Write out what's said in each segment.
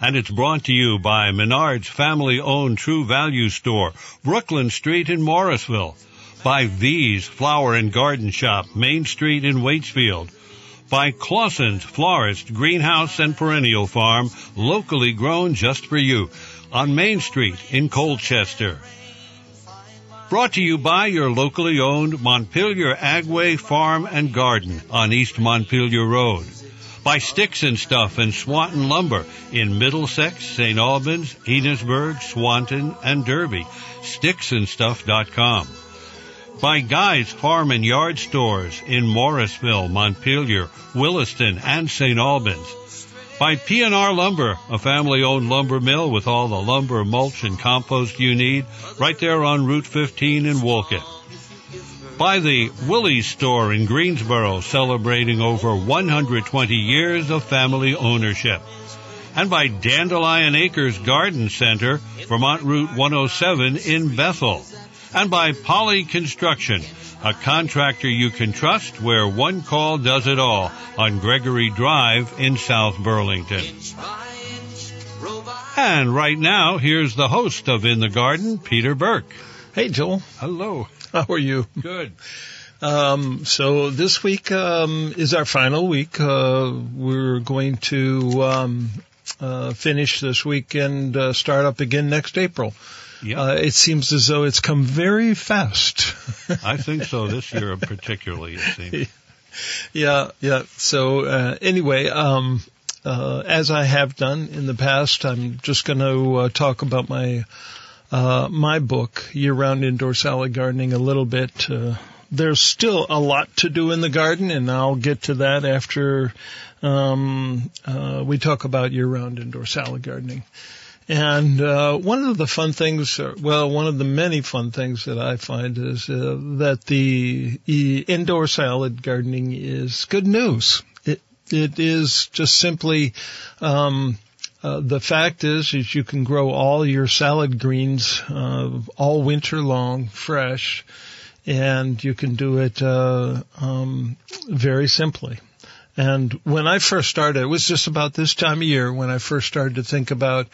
and it's brought to you by Menard's family owned True Value Store, Brooklyn Street in Morrisville, by V's Flower and Garden Shop, Main Street in Waitsfield, by Claussen's Florist, Greenhouse and Perennial Farm, locally grown just for you, on Main Street in Colchester. Brought to you by your locally owned Montpelier Agway Farm and Garden on East Montpelier Road by Sticks and Stuff and Swanton Lumber in Middlesex, St. Albans, Enosburg, Swanton, and Derby. Sticksandstuff.com. By Guy's Farm and Yard Stores in Morrisville, Montpelier, Williston, and St. Albans. By P&R Lumber, a family-owned lumber mill with all the lumber, mulch, and compost you need right there on Route 15 in Wolcott by the Willey's store in Greensboro, celebrating over 120 years of family ownership. And by Dandelion Acres Garden Center, Vermont Route 107 in Bethel. And by Poly Construction, a contractor you can trust where one call does it all on Gregory Drive in South Burlington. And right now, here's the host of In the Garden, Peter Burke. Hey, Joel. Hello. How are you? Good. Um, so this week um, is our final week. Uh, we're going to um, uh, finish this week and uh, start up again next April. Yeah. Uh, it seems as though it's come very fast. I think so this year particularly, it seems. yeah, yeah. So uh, anyway, um, uh, as I have done in the past, I'm just going to uh, talk about my uh, my book, Year Round Indoor Salad Gardening, a little bit. Uh, there's still a lot to do in the garden, and I'll get to that after um, uh, we talk about year round indoor salad gardening. And uh, one of the fun things, uh, well, one of the many fun things that I find is uh, that the e- indoor salad gardening is good news. It it is just simply um, uh, the fact is, is you can grow all your salad greens uh, all winter long, fresh, and you can do it uh, um, very simply. And when I first started, it was just about this time of year when I first started to think about,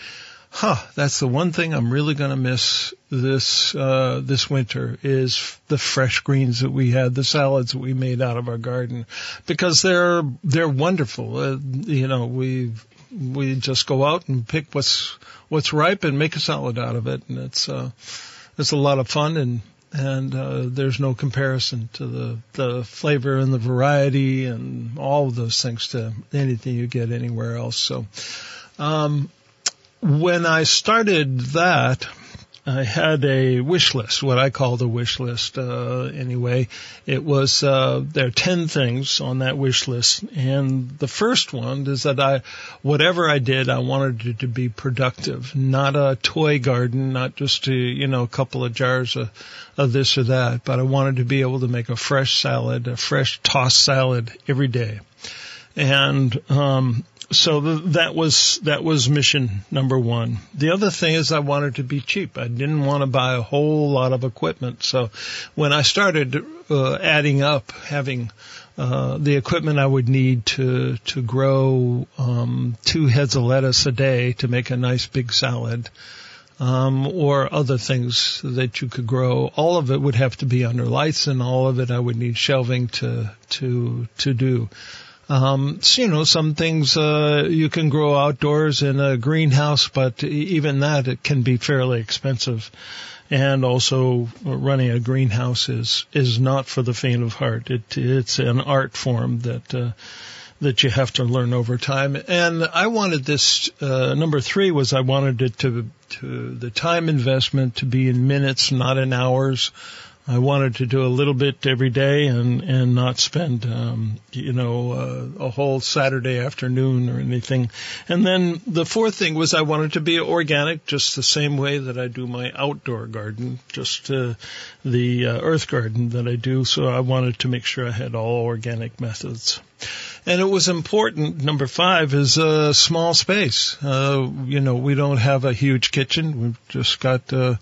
huh, that's the one thing I'm really going to miss this uh, this winter is the fresh greens that we had, the salads that we made out of our garden, because they're they're wonderful. Uh, you know, we've we just go out and pick what's what's ripe and make a salad out of it, and it's uh, it's a lot of fun and and uh, there's no comparison to the the flavor and the variety and all of those things to anything you get anywhere else. So, um, when I started that, I had a wish list, what I call the wish list. Uh, anyway, it was uh, there are ten things on that wish list, and the first one is that I, whatever I did, I wanted it to be productive, not a toy garden, not just a, you know a couple of jars of, of this or that, but I wanted to be able to make a fresh salad, a fresh tossed salad every day, and um, so the, that was that was mission number one. The other thing is I wanted to be cheap. I didn't want to buy a whole lot of equipment. So when I started uh, adding up, having uh, the equipment I would need to to grow um, two heads of lettuce a day to make a nice big salad. Um, or other things that you could grow. All of it would have to be under lights, and all of it I would need shelving to to to do. Um, so, you know, some things uh, you can grow outdoors in a greenhouse, but even that it can be fairly expensive. And also, running a greenhouse is is not for the faint of heart. It it's an art form that. Uh, that you have to learn over time. And I wanted this, uh, number three was I wanted it to, to, the time investment to be in minutes, not in hours. I wanted to do a little bit every day and and not spend um, you know uh, a whole Saturday afternoon or anything. And then the fourth thing was I wanted to be organic, just the same way that I do my outdoor garden, just uh, the uh, earth garden that I do. So I wanted to make sure I had all organic methods. And it was important. Number five is a small space. Uh, you know, we don't have a huge kitchen. We've just got, uh,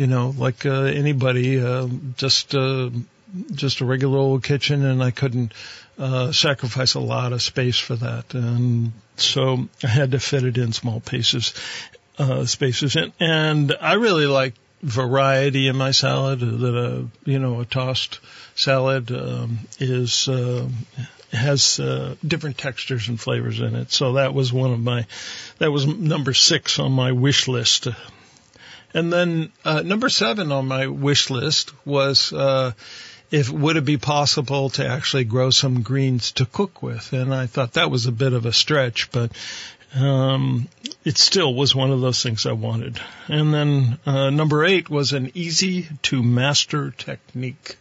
you know, like uh, anybody, uh, just uh, just a regular old kitchen, and I couldn't uh, sacrifice a lot of space for that, and so I had to fit it in small pieces, uh, spaces, and and I really like variety in my salad. That a you know a tossed salad um, is. Uh, has uh, different textures and flavors in it. So that was one of my, that was number six on my wish list. And then uh, number seven on my wish list was uh, if would it be possible to actually grow some greens to cook with, and I thought that was a bit of a stretch, but um, it still was one of those things I wanted. And then uh, number eight was an easy to master technique.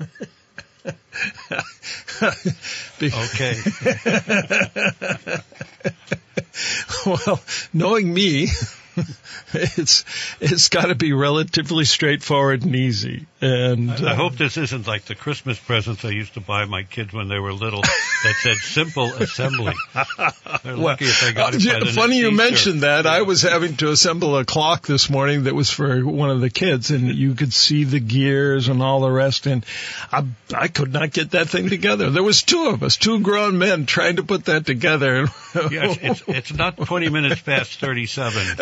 okay. well, knowing me, it's it's got to be relatively straightforward and easy. And I, I, hope this isn't like the Christmas presents I used to buy my kids when they were little that said "simple assembly." They're well, lucky if they got it. Uh, funny you mentioned that. Yeah. I was having to assemble a clock this morning that was for one of the kids, and you could see the gears and all the rest. And I I could not get that thing together. There was two of us, two grown men, trying to put that together. yes, it's it's not twenty minutes past thirty-seven.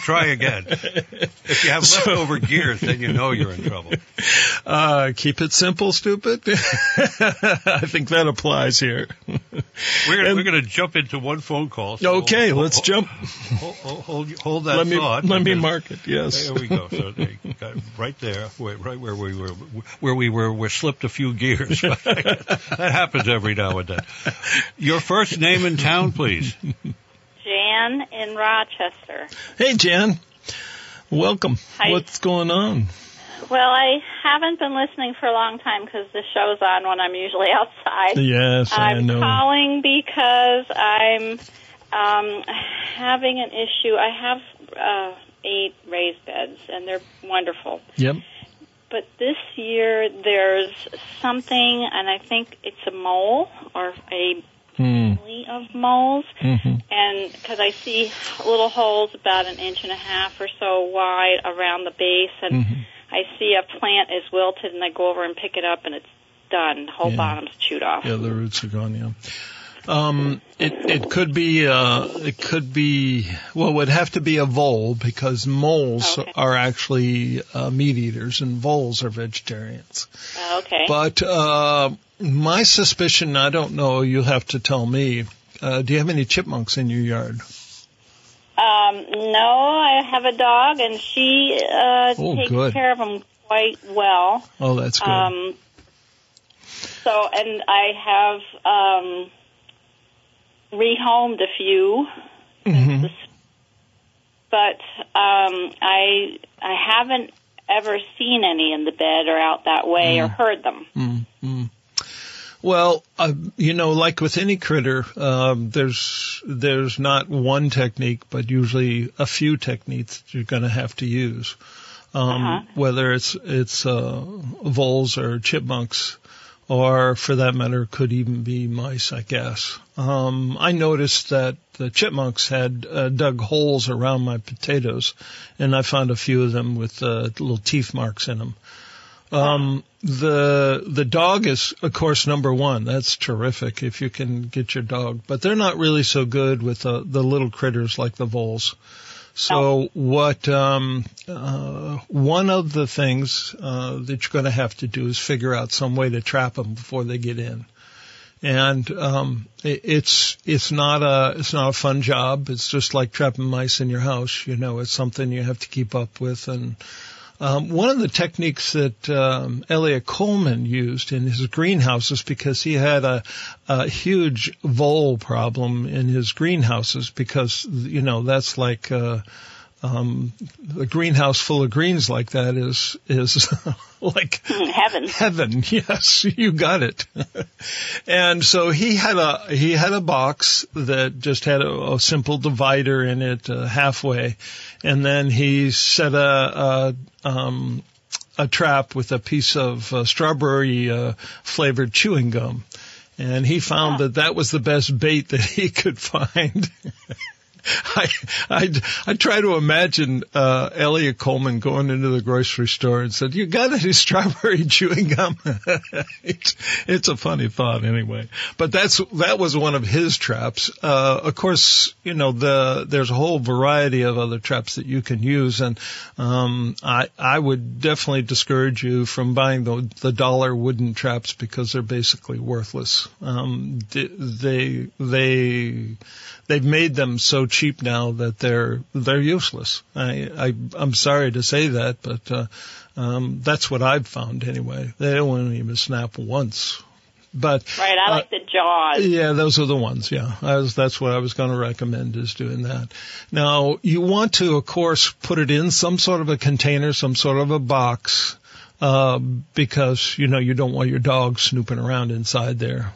try again. If you have leftover so, gears, then you know you're in trouble. Uh, keep it simple, stupid. I think that applies here. We're, and, we're going to jump into one phone call. So okay, hold, let's hold, jump. Hold, hold, hold that let me, thought. Let me mark it. Yes. There we go. So right there, right where we were, where we were, we slipped a few gears. that happens every now and then. Your first name in town, please. Jan in Rochester. Hey, Jan. Welcome. Hi. What's going on? Well, I haven't been listening for a long time because the show's on when I'm usually outside. Yes, I'm I know. calling because I'm um, having an issue. I have uh, eight raised beds, and they're wonderful. Yep. But this year there's something, and I think it's a mole or a mm. family of moles, mm-hmm. and because I see little holes about an inch and a half or so wide around the base, and mm-hmm. I see a plant is wilted, and I go over and pick it up, and it's done. Whole yeah. bottom's chewed off. Yeah, the roots are gone. Yeah. Um, it it could be uh, it could be well, it would have to be a vole because moles okay. are actually uh, meat eaters and voles are vegetarians. Okay. But uh, my suspicion, I don't know. You'll have to tell me. Uh, do you have any chipmunks in your yard? Um, no, I have a dog, and she uh, oh, takes good. care of them quite well. Oh, that's good. Um, so, and I have um, rehomed a few, mm-hmm. but um, I I haven't ever seen any in the bed or out that way mm. or heard them. Mm-hmm. Well, uh, you know, like with any critter, um, there's there's not one technique, but usually a few techniques you're going to have to use. Um, uh-huh. Whether it's it's uh, voles or chipmunks, or for that matter, could even be mice, I guess. Um, I noticed that the chipmunks had uh, dug holes around my potatoes, and I found a few of them with uh, little teeth marks in them. Um, the the dog is of course number one. That's terrific if you can get your dog, but they're not really so good with the the little critters like the voles. So what um, uh, one of the things uh, that you're going to have to do is figure out some way to trap them before they get in. And um, it, it's it's not a it's not a fun job. It's just like trapping mice in your house. You know, it's something you have to keep up with and um, one of the techniques that um, Coleman used in his greenhouses, because he had a, a huge vole problem in his greenhouses, because you know that's like uh, um, a greenhouse full of greens like that is is like heaven. Heaven, yes, you got it. and so he had a he had a box that just had a, a simple divider in it uh, halfway, and then he set a, a um, a trap with a piece of uh, strawberry uh, flavored chewing gum. And he found that that was the best bait that he could find. I, I, I try to imagine, uh, Eliot Coleman going into the grocery store and said, you got any strawberry chewing gum? it's, it's a funny thought anyway, but that's, that was one of his traps. Uh, of course, you know, the, there's a whole variety of other traps that you can use. And, um, I, I would definitely discourage you from buying the, the dollar wooden traps because they're basically worthless. Um, they, they, they've made them so cheap now that they're they're useless. I, I I'm sorry to say that, but uh, um, that's what I've found anyway. They don't even snap once. But right, I like uh, the jaws. Yeah, those are the ones. Yeah, I was, that's what I was going to recommend is doing that. Now you want to, of course, put it in some sort of a container, some sort of a box, uh, because you know you don't want your dog snooping around inside there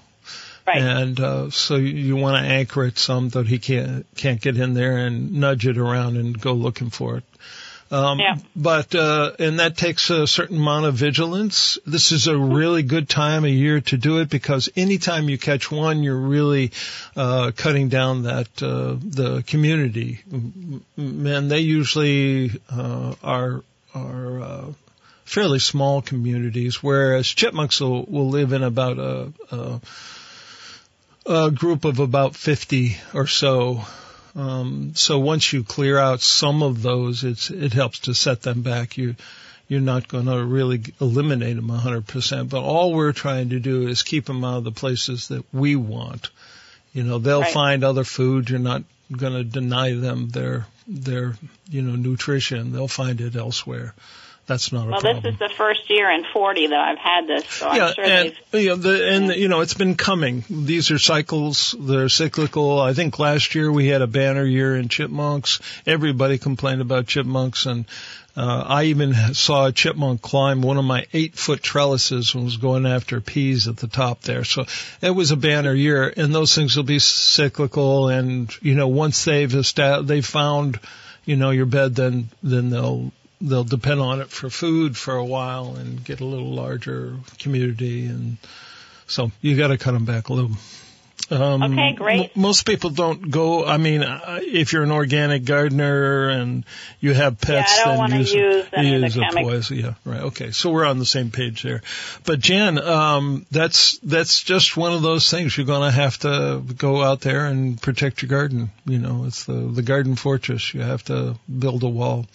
Right. And uh, so you want to anchor it some that he can't can't get in there and nudge it around and go looking for it. Um, yeah. But uh, and that takes a certain amount of vigilance. This is a really good time of year to do it because anytime you catch one, you're really uh, cutting down that uh, the community. And they usually uh, are are uh, fairly small communities, whereas chipmunks will, will live in about a, a a group of about 50 or so. Um, so once you clear out some of those, it's, it helps to set them back. You, you're not going to really eliminate them 100%, but all we're trying to do is keep them out of the places that we want. You know, they'll right. find other food. You're not going to deny them their, their, you know, nutrition. They'll find it elsewhere that's not a well, problem. this is the first year in 40 that I've had this, so yeah, I'm sure and, they've. You know, the, and, you know, it's been coming. These are cycles. They're cyclical. I think last year we had a banner year in chipmunks. Everybody complained about chipmunks and, uh, I even saw a chipmunk climb one of my eight foot trellises and was going after peas at the top there. So it was a banner year and those things will be cyclical and, you know, once they've established, they've found, you know, your bed, then, then they'll, they'll depend on it for food for a while and get a little larger community and so you got to cut them back a little. Um, okay, great. M- most people don't go. I mean, uh, if you're an organic gardener and you have pets, yeah, I don't then use, use, any use a poison. Yeah, right. Okay, so we're on the same page there. But Jan, um, that's that's just one of those things. You're going to have to go out there and protect your garden. You know, it's the the garden fortress. You have to build a wall.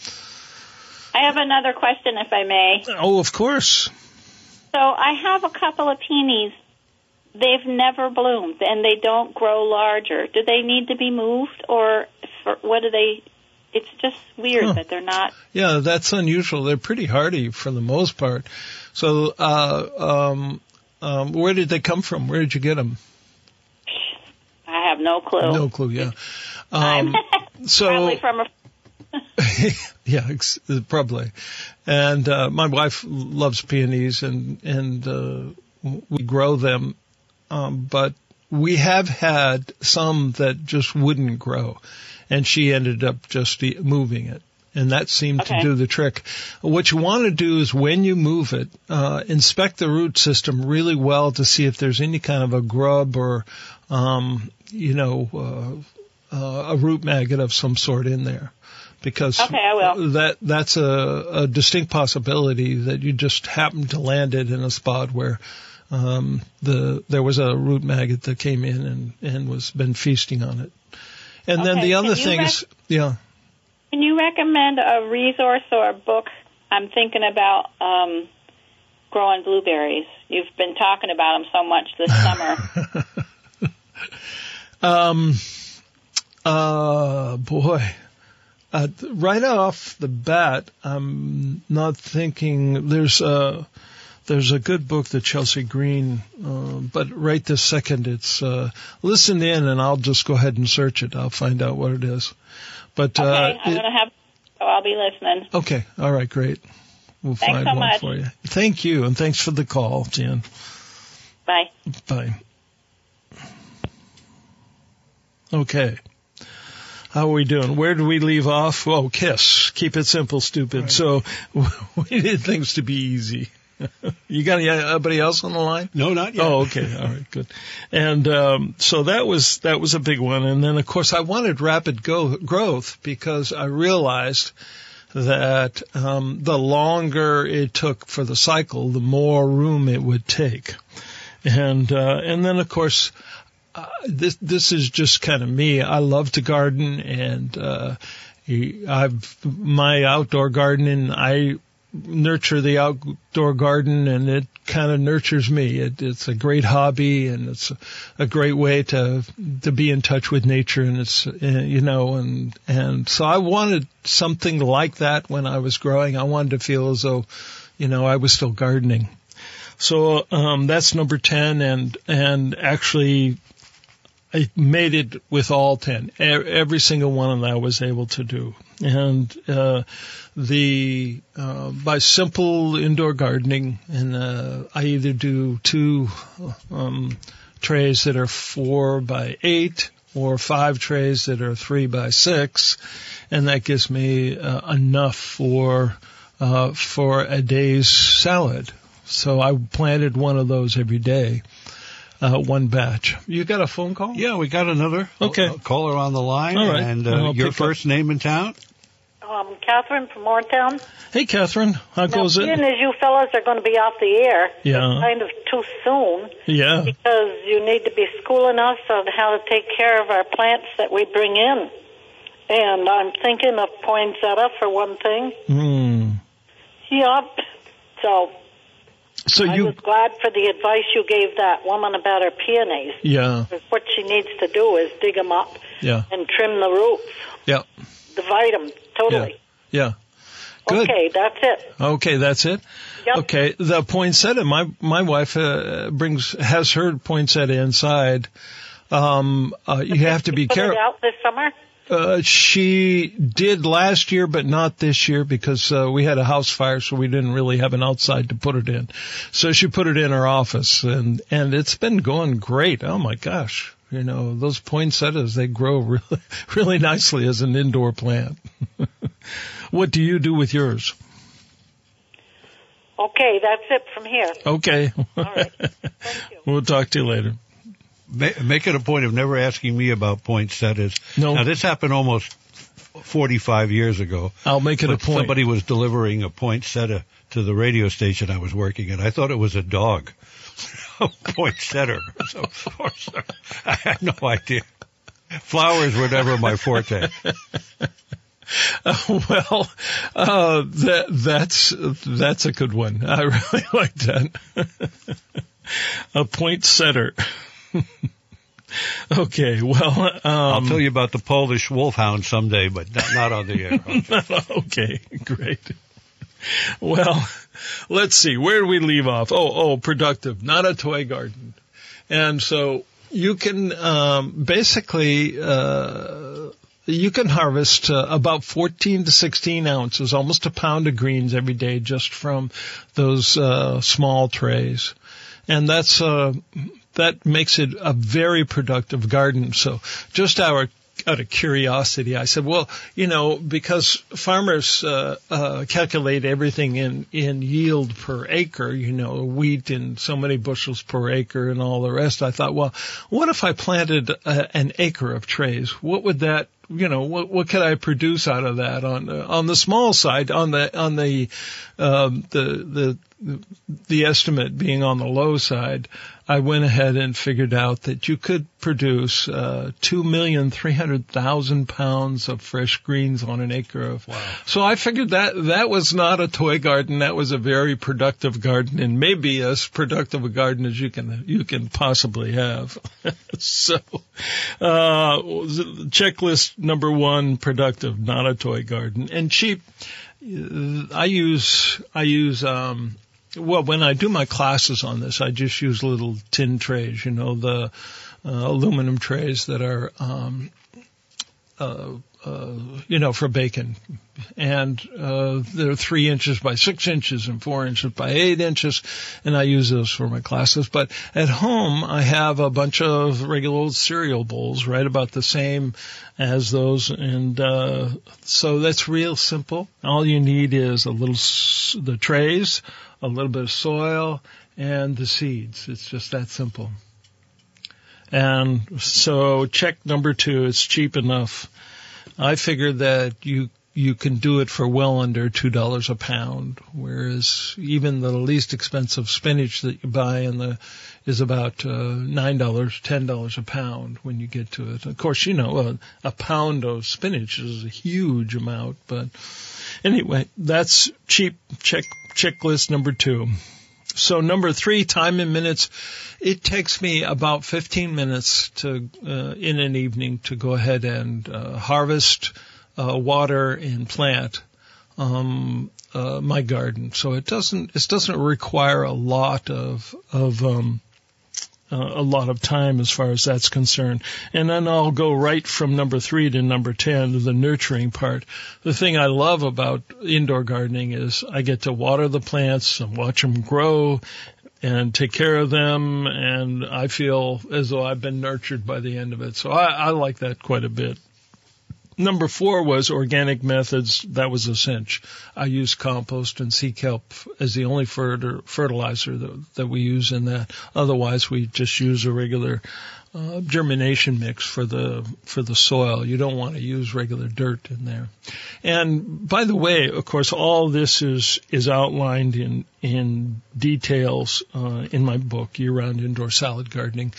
I have another question, if I may. Oh, of course. So I have a couple of peonies. They've never bloomed, and they don't grow larger. Do they need to be moved, or for, what do they? It's just weird huh. that they're not. Yeah, that's unusual. They're pretty hardy for the most part. So, uh, um, um, where did they come from? Where did you get them? I have no clue. No clue. Yeah. Um, so probably from a yeah, probably. And uh, my wife loves peonies, and and uh, we grow them, um, but we have had some that just wouldn't grow, and she ended up just moving it. And that seemed okay. to do the trick. What you want to do is when you move it, uh, inspect the root system really well to see if there's any kind of a grub or, um, you know, uh, uh, a root maggot of some sort in there because okay, I will. that that's a, a distinct possibility that you just happened to land it in a spot where um, the there was a root maggot that came in and and was been feasting on it. And okay, then the other thing rec- is, yeah. Can you recommend a resource or a book? I'm thinking about um, growing blueberries. You've been talking about them so much this summer. um. Uh, boy. Uh, right off the bat, I'm not thinking there's a there's a good book that Chelsea Green, uh, but right this second it's uh, listen in and I'll just go ahead and search it. I'll find out what it is. But okay, uh, I'm gonna have so I'll be listening. Okay. All right. Great. We'll Thanks find so one much. for you. Thank you, and thanks for the call, Jan. Bye. Bye. Okay. How are we doing? Where do we leave off? Oh, kiss. Keep it simple, stupid. So we did things to be easy. you got anybody else on the line? No, not yet. Oh, okay. All right, good. And um, so that was that was a big one. And then, of course, I wanted rapid go- growth because I realized that um, the longer it took for the cycle, the more room it would take. And uh, and then, of course, uh, this this is just kind of me. I love to garden, and uh, I've my outdoor gardening. I nurture the outdoor garden and it kind of nurtures me. It, it's a great hobby and it's a great way to, to be in touch with nature and it's, uh, you know, and, and so I wanted something like that when I was growing. I wanted to feel as though, you know, I was still gardening. So, um, that's number 10 and, and actually I made it with all 10. Every single one of I was able to do. And, uh, the, uh, by simple indoor gardening and, uh, I either do two, um, trays that are four by eight or five trays that are three by six. And that gives me, uh, enough for, uh, for a day's salad. So I planted one of those every day uh, one batch. You got a phone call? Yeah, we got another Okay. a caller on the line. All right. And uh, your pick first name in town? Um, Catherine from Moretown. Hey, Catherine. How Now, goes being it? as you fellas are going to be off the air, Yeah. kind of too soon Yeah. because you need to be schooling us on how to take care of our plants that we bring in. And I'm thinking of poinsettia for one thing. Hmm. Yup. So So I you, was glad for the advice you gave that woman about her peonies. yeah, What she needs to do is dig them up yeah, and trim the roots, yeah, divide them totally. yeah. Good. Okay, that's it. Okay, that's it. Yep. Okay, the poinsettia. My my wife uh, brings has her poinsettia inside. Um, uh, you have to be careful. out this summer. Uh, she did last year, but not this year because uh, we had a house fire, so we didn't really have an outside to put it in. So she put it in her office, and and it's been going great. Oh my gosh, you know those poinsettias they grow really really nicely as an indoor plant. what do you do with yours? Okay, that's it from here. Okay, All right. Thank you. we'll talk to you later. Ma- Make it a point of never asking me about poinsettias. No. Now, this happened almost 45 years ago. I'll make it a point. Somebody was delivering a poinsettia to the radio station I was working at. I thought it was a dog. a poinsettia. So, of course, I had no idea. Flowers were never my forte. well, uh, that that's that's a good one. I really like that. a point setter. okay, well, I'll um, tell you about the Polish wolfhound someday, but not, not on the air. Okay. okay, great. Well, let's see. Where do we leave off? Oh, oh, productive, not a toy garden. And so you can um, basically uh, you can harvest uh, about 14 to 16 ounces, almost a pound of greens every day, just from those uh, small trays, and that's uh, that makes it a very productive garden. So just our out of curiosity, I said, well, you know, because farmers uh, uh, calculate everything in in yield per acre, you know, wheat in so many bushels per acre and all the rest. I thought, well, what if I planted uh, an acre of trays? What would that you know what what could I produce out of that on uh, on the small side on the on the um, the the the estimate being on the low side, I went ahead and figured out that you could produce uh, two million three hundred thousand pounds of fresh greens on an acre of. Wow. So I figured that that was not a toy garden. That was a very productive garden, and maybe as productive a garden as you can you can possibly have. so, uh, checklist number one: productive, not a toy garden, and cheap. I use I use um, well when I do my classes on this, I just use little tin trays, you know, the uh, aluminum trays that are um, uh, uh, you know, for bacon. And, uh, they're three inches by six inches and four inches by eight inches. And I use those for my classes. But at home, I have a bunch of regular old cereal bowls, right about the same as those. And, uh, so that's real simple. All you need is a little, the trays, a little bit of soil and the seeds. It's just that simple. And so check number two, it's cheap enough. I figured that you you can do it for well under two dollars a pound, whereas even the least expensive spinach that you buy in the is about uh, nine dollars, ten dollars a pound when you get to it. Of course, you know a, a pound of spinach is a huge amount, but anyway, that's cheap. Check checklist number two. So number three, time in minutes. It takes me about 15 minutes to, uh, in an evening to go ahead and, uh, harvest, uh, water and plant, um, uh, my garden. So it doesn't, it doesn't require a lot of, of, um, uh, a lot of time as far as that's concerned. And then I'll go right from number three to number 10 to the nurturing part. The thing I love about indoor gardening is I get to water the plants and watch them grow and take care of them. And I feel as though I've been nurtured by the end of it. So I, I like that quite a bit. Number four was organic methods. That was a cinch. I use compost and sea kelp as the only fertilizer that, that we use in that. Otherwise, we just use a regular uh, germination mix for the for the soil. You don't want to use regular dirt in there. And by the way, of course, all this is is outlined in in details uh, in my book, Year Round Indoor Salad Gardening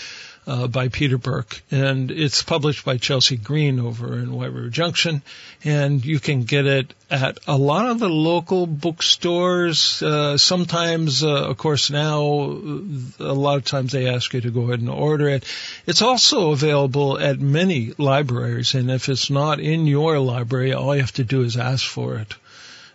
uh, by Peter Burke, and it's published by Chelsea Green over in White River Junction, and you can get it at a lot of the local bookstores. Uh, sometimes, uh, of course, now a lot of times they ask you to go ahead and order it. It's also available at many libraries, and if it's not in your library, all you have to do is ask for it.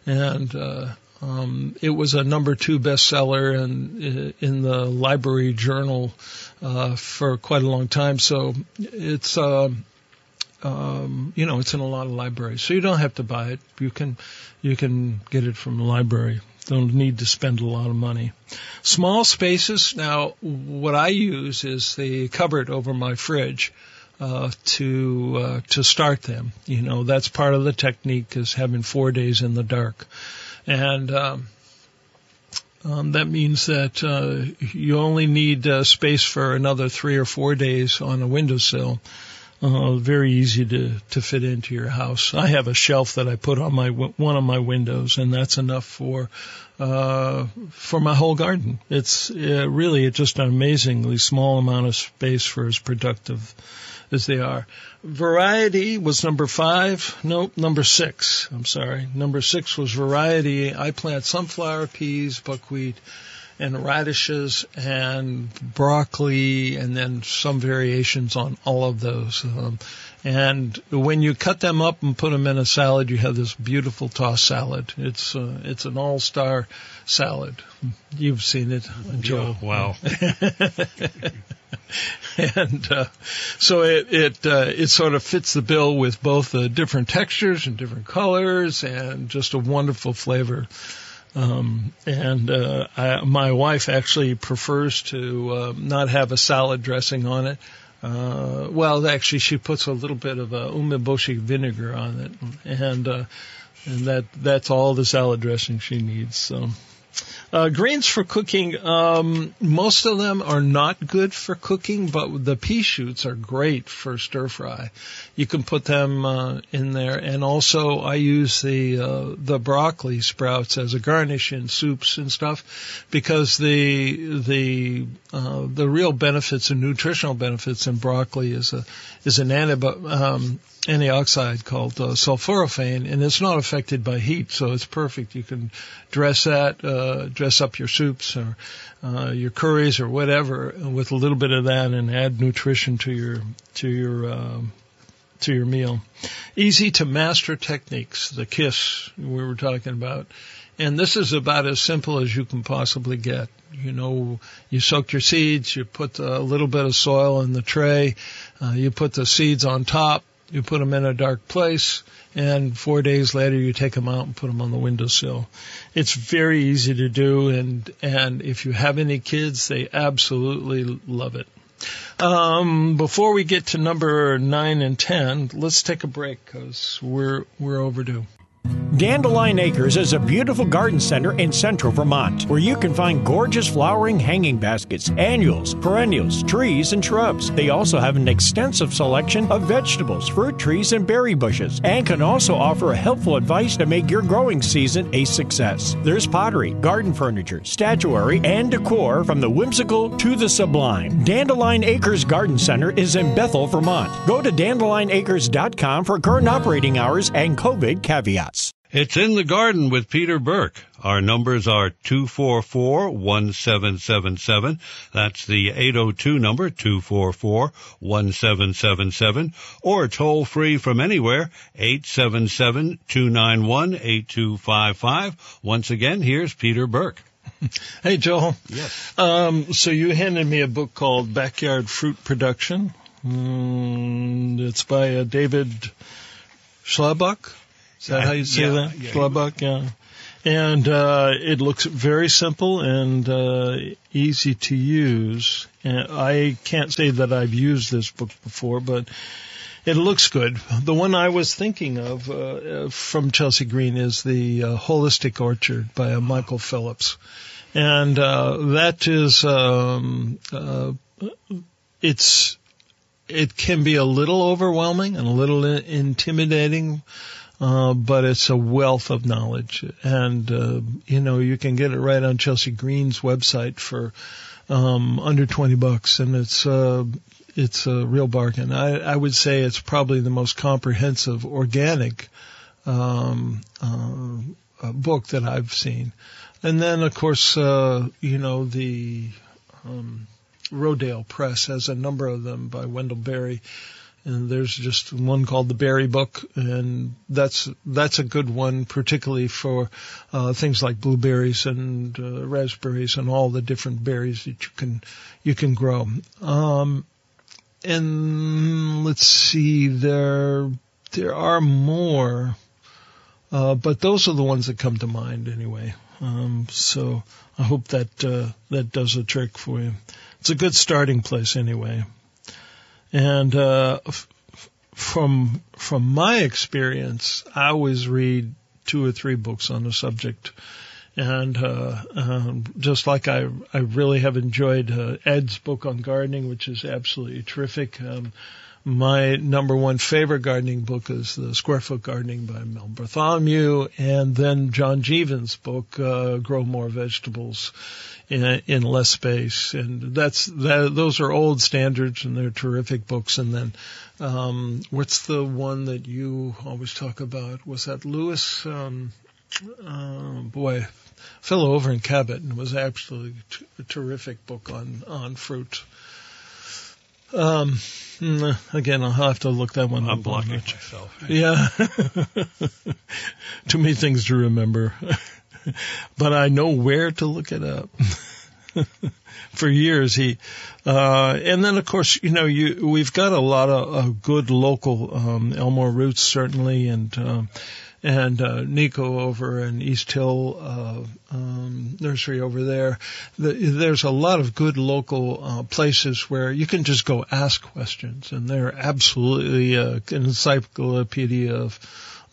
And uh, um, it was a number two bestseller in in the library journal uh, for quite a long time. So it's uh, um, you know it's in a lot of libraries. So you don't have to buy it. You can you can get it from the library. Don't need to spend a lot of money. Small spaces. Now, what I use is the cupboard over my fridge. Uh, to uh, to start them, you know that's part of the technique is having four days in the dark, and um, um, that means that uh, you only need uh, space for another three or four days on a windowsill. Uh, very easy to to fit into your house. I have a shelf that I put on my one of my windows, and that's enough for uh, for my whole garden. It's uh, really just an amazingly small amount of space for as productive as they are. Variety was number five. Nope, number six. I'm sorry. Number six was variety. I plant sunflower, peas, buckwheat, and radishes and broccoli and then some variations on all of those. Um, and when you cut them up and put them in a salad, you have this beautiful tossed salad. It's uh, it's an all-star salad. You've seen it, Joe. Wow. and uh, so it it uh, it sort of fits the bill with both the different textures and different colors and just a wonderful flavor. Um, and uh, I, my wife actually prefers to uh, not have a salad dressing on it. Uh, well, actually, she puts a little bit of uh, umeboshi vinegar on it, and uh, and that that's all the salad dressing she needs. So. Uh, greens for cooking, um, most of them are not good for cooking, but the pea shoots are great for stir fry. You can put them uh, in there, and also I use the uh, the broccoli sprouts as a garnish in soups and stuff, because the the uh, the real benefits and nutritional benefits in broccoli is a is an antibi- um, antioxide called uh, sulforaphane, and it's not affected by heat, so it's perfect. You can dress that, uh, dress up your soups or uh, your curries or whatever with a little bit of that, and add nutrition to your to your um, to your meal. Easy to master techniques, the kiss we were talking about. And this is about as simple as you can possibly get. You know, you soak your seeds, you put a little bit of soil in the tray, uh, you put the seeds on top, you put them in a dark place, and four days later you take them out and put them on the windowsill. It's very easy to do, and and if you have any kids, they absolutely love it. Um, before we get to number nine and ten, let's take a break because we're we're overdue. Dandelion Acres is a beautiful garden center in central Vermont where you can find gorgeous flowering hanging baskets, annuals, perennials, trees, and shrubs. They also have an extensive selection of vegetables, fruit trees, and berry bushes, and can also offer helpful advice to make your growing season a success. There's pottery, garden furniture, statuary, and decor from the whimsical to the sublime. Dandelion Acres Garden Center is in Bethel, Vermont. Go to dandelionacres.com for current operating hours and COVID caveats. It's in the garden with Peter Burke. Our numbers are 244-1777. That's the 802 number, 244-1777. Or toll free from anywhere, 877-291-8255. Once again, here's Peter Burke. Hey, Joel. Yes. Um, so you handed me a book called Backyard Fruit Production. Mm, it's by uh, David Schlabach. Is that how you say yeah, that? yeah. Schlabach, yeah. And uh, it looks very simple and uh, easy to use. And I can't say that I've used this book before, but it looks good. The one I was thinking of uh, uh, from Chelsea Green is the uh, Holistic Orchard by uh, Michael Phillips, and uh, that is um, uh, it's it can be a little overwhelming and a little intimidating. Uh, but it's a wealth of knowledge, and uh, you know you can get it right on Chelsea Green's website for um, under twenty bucks, and it's uh, it's a real bargain. I, I would say it's probably the most comprehensive organic um, uh, uh, book that I've seen. And then, of course, uh, you know the um, Rodale Press has a number of them by Wendell Berry, and there's just one called the Berry Book, and that's that's a good one, particularly for uh, things like blueberries and uh, raspberries and all the different berries that you can you can grow. Um, and let's see, there there are more, uh, but those are the ones that come to mind anyway. Um, so I hope that uh, that does a trick for you. It's a good starting place anyway. And uh, f- from from my experience, I always read two or three books on the subject. And uh, um, just like I, I really have enjoyed uh, Ed's book on gardening, which is absolutely terrific. Um, my number one favorite gardening book is the Square Foot Gardening by Mel Bartholomew, and then John Jeavons' book, uh, Grow More Vegetables in, in Less Space, and that's that. Those are old standards, and they're terrific books. And then, um, what's the one that you always talk about? Was that Lewis? Um, uh, boy, fellow over in Cabot, and was absolutely t- a terrific book on on fruit. Um, mm, again, I'll have to look that one I'm up. blocking myself. Yeah. Too many things to remember. but I know where to look it up. For years he, uh, and then of course, you know, you, we've got a lot of, of good local, um, Elmore roots certainly and, um, and, uh, Nico over in East Hill, uh, um, nursery over there. The, there's a lot of good local, uh, places where you can just go ask questions and they're absolutely, uh, an encyclopedia of,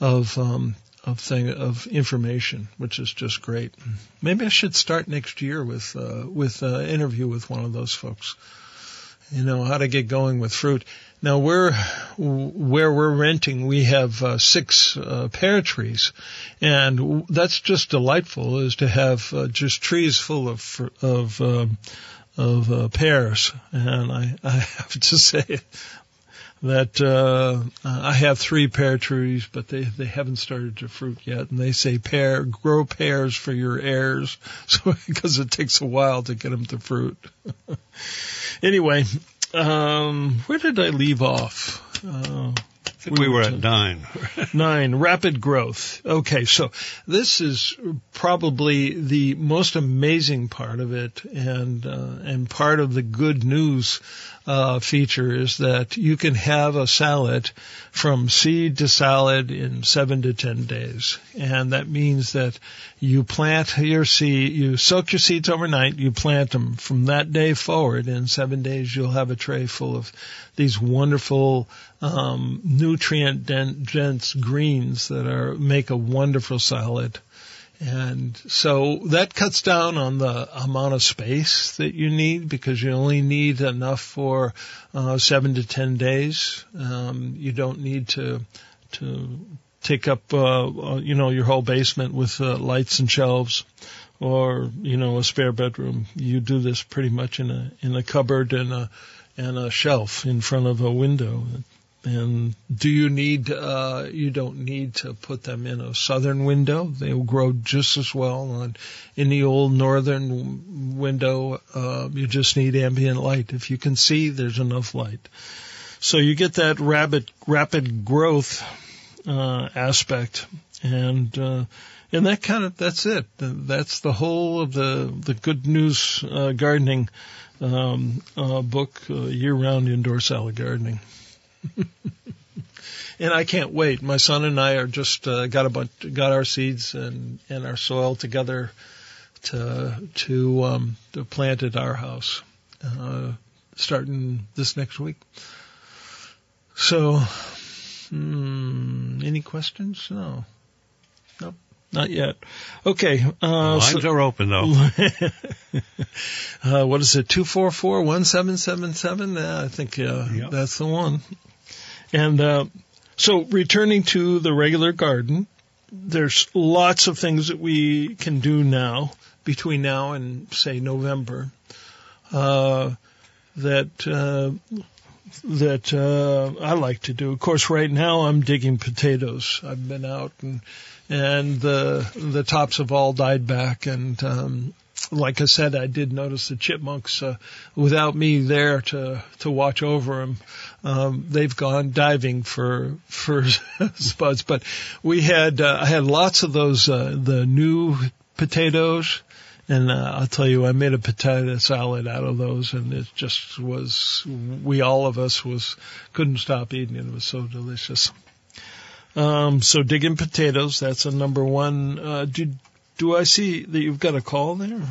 of, um, of thing of information, which is just great. Maybe I should start next year with uh, with uh, interview with one of those folks. You know how to get going with fruit. Now we're where we're renting. We have uh, six uh, pear trees, and that's just delightful. Is to have uh, just trees full of of um, of uh, pears, and I I have to say that uh, I have three pear trees, but they they haven't started to fruit yet. And they say pear grow pears for your heirs, so because it takes a while to get them to fruit. anyway, um, where did I leave off? Uh, I think we were at nine. Nine, rapid growth. Okay, so this is probably the most amazing part of it and, uh, and part of the good news, uh, feature is that you can have a salad from seed to salad in seven to ten days, and that means that you plant your seed, you soak your seeds overnight, you plant them from that day forward. In seven days, you'll have a tray full of these wonderful um, nutrient dense greens that are make a wonderful salad. And so that cuts down on the amount of space that you need because you only need enough for uh, seven to ten days. Um, you don't need to to take up uh, uh, you know your whole basement with uh, lights and shelves or you know a spare bedroom. You do this pretty much in a in a cupboard and a and a shelf in front of a window. And do you need, uh, you don't need to put them in a southern window. They will grow just as well on, in the old northern window. Uh, you just need ambient light. If you can see, there's enough light. So you get that rapid, rapid growth, uh, aspect. And, uh, and that kind of, that's it. That's the whole of the, the good news, uh, gardening, um, uh, book, uh, year-round indoor salad gardening. and I can't wait. My son and I are just uh, got a bunch, got our seeds and and our soil together to to um, to plant at our house, uh, starting this next week. So, hmm, any questions? No. Nope. Not yet. Okay. Uh, lines so, are open though. uh, what is it? Two four four one seven seven seven. I think uh, yep. that's the one. And uh, so returning to the regular garden, there's lots of things that we can do now between now and say November uh, that uh, that uh, I like to do. Of course, right now I'm digging potatoes. I've been out and and the the tops have all died back and um, like I said, I did notice the chipmunks, uh, without me there to, to watch over them, um, they've gone diving for, for spuds. But we had, uh, I had lots of those, uh, the new potatoes. And, uh, I'll tell you, I made a potato salad out of those and it just was, we all of us was, couldn't stop eating it. Was so delicious. Um, so digging potatoes, that's a number one. Uh, did, do I see that you've got a call there?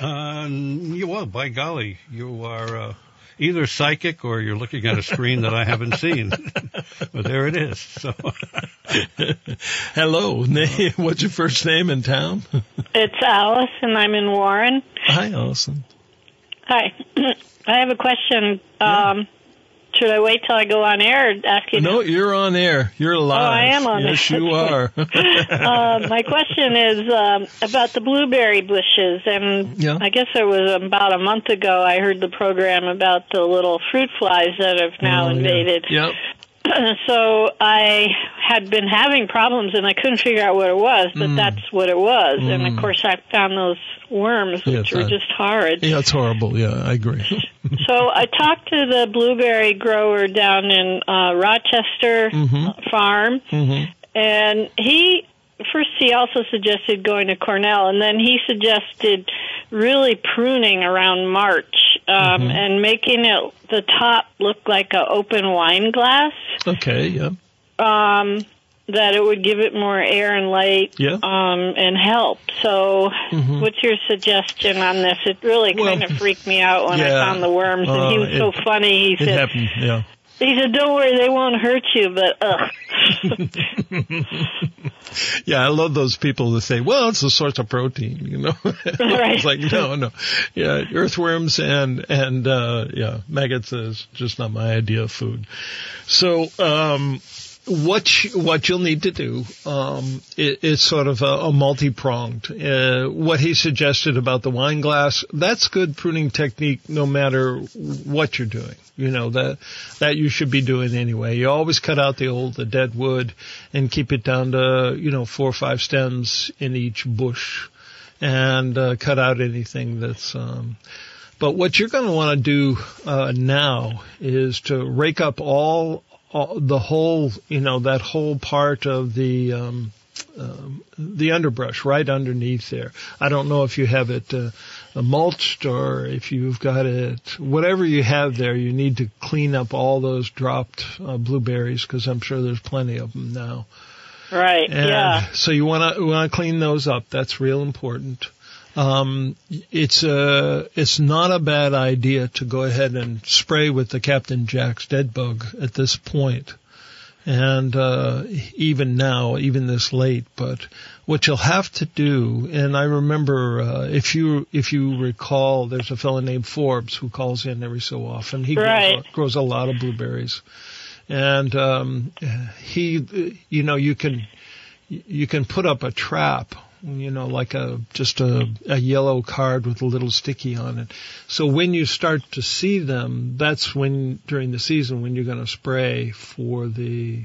Uh, well, by golly, you are uh, either psychic or you're looking at a screen that I haven't seen. but there it is. So, hello. What's your first name in town? it's Alice, and I'm in Warren. Hi, Allison. Hi. I have a question. Yeah. Um, should I wait till I go on air and ask you? No, you're on air. You're live. Oh, I am on yes, air. you are. uh, my question is um, about the blueberry bushes, and yeah. I guess it was about a month ago I heard the program about the little fruit flies that have now oh, invaded. Yeah. Yep. so I had been having problems and I couldn't figure out what it was, but mm. that's what it was. Mm. And of mm. course I found those worms, which were just horrid. Yeah, it's horrible. Yeah, I agree. so I talked to the blueberry grower down in uh, Rochester mm-hmm. Farm, mm-hmm. and he first he also suggested going to Cornell, and then he suggested really pruning around March um, mm-hmm. and making it the top look like an open wine glass. Okay, yeah. Um, that it would give it more air and light yeah. um, and help. So, mm-hmm. what's your suggestion on this? It really well, kind of freaked me out when yeah, I found the worms, and uh, he was it, so funny. He said, happened, yeah. He said, "Don't worry, they won't hurt you." But ugh. yeah, I love those people that say, "Well, it's a source of protein," you know. right. it's like, no, no, yeah, earthworms and and uh yeah, maggots is just not my idea of food. So, um, what you, what you'll need to do um, is, sort of a, a multi-pronged. Uh, what he suggested about the wine glass, that's good pruning technique no matter what you're doing. You know that that you should be doing anyway. You always cut out the old the dead wood and keep it down to you know four or five stems in each bush, and uh, cut out anything that's. Um, but what you're going to want to do uh, now is to rake up all the whole, you know, that whole part of the um, um, the underbrush right underneath there. I don't know if you have it uh, mulched or if you've got it, whatever you have there, you need to clean up all those dropped uh, blueberries because I'm sure there's plenty of them now. Right. And yeah. So you want to want to clean those up. That's real important. Um, it's a it's not a bad idea to go ahead and spray with the Captain Jack's dead bug at this point and uh, even now, even this late. But what you'll have to do, and I remember uh, if you if you recall, there's a fellow named Forbes who calls in every so often. He right. grows, grows a lot of blueberries, and um, he, you know, you can you can put up a trap you know, like a just a, a yellow card with a little sticky on it. So when you start to see them, that's when during the season when you're going to spray for the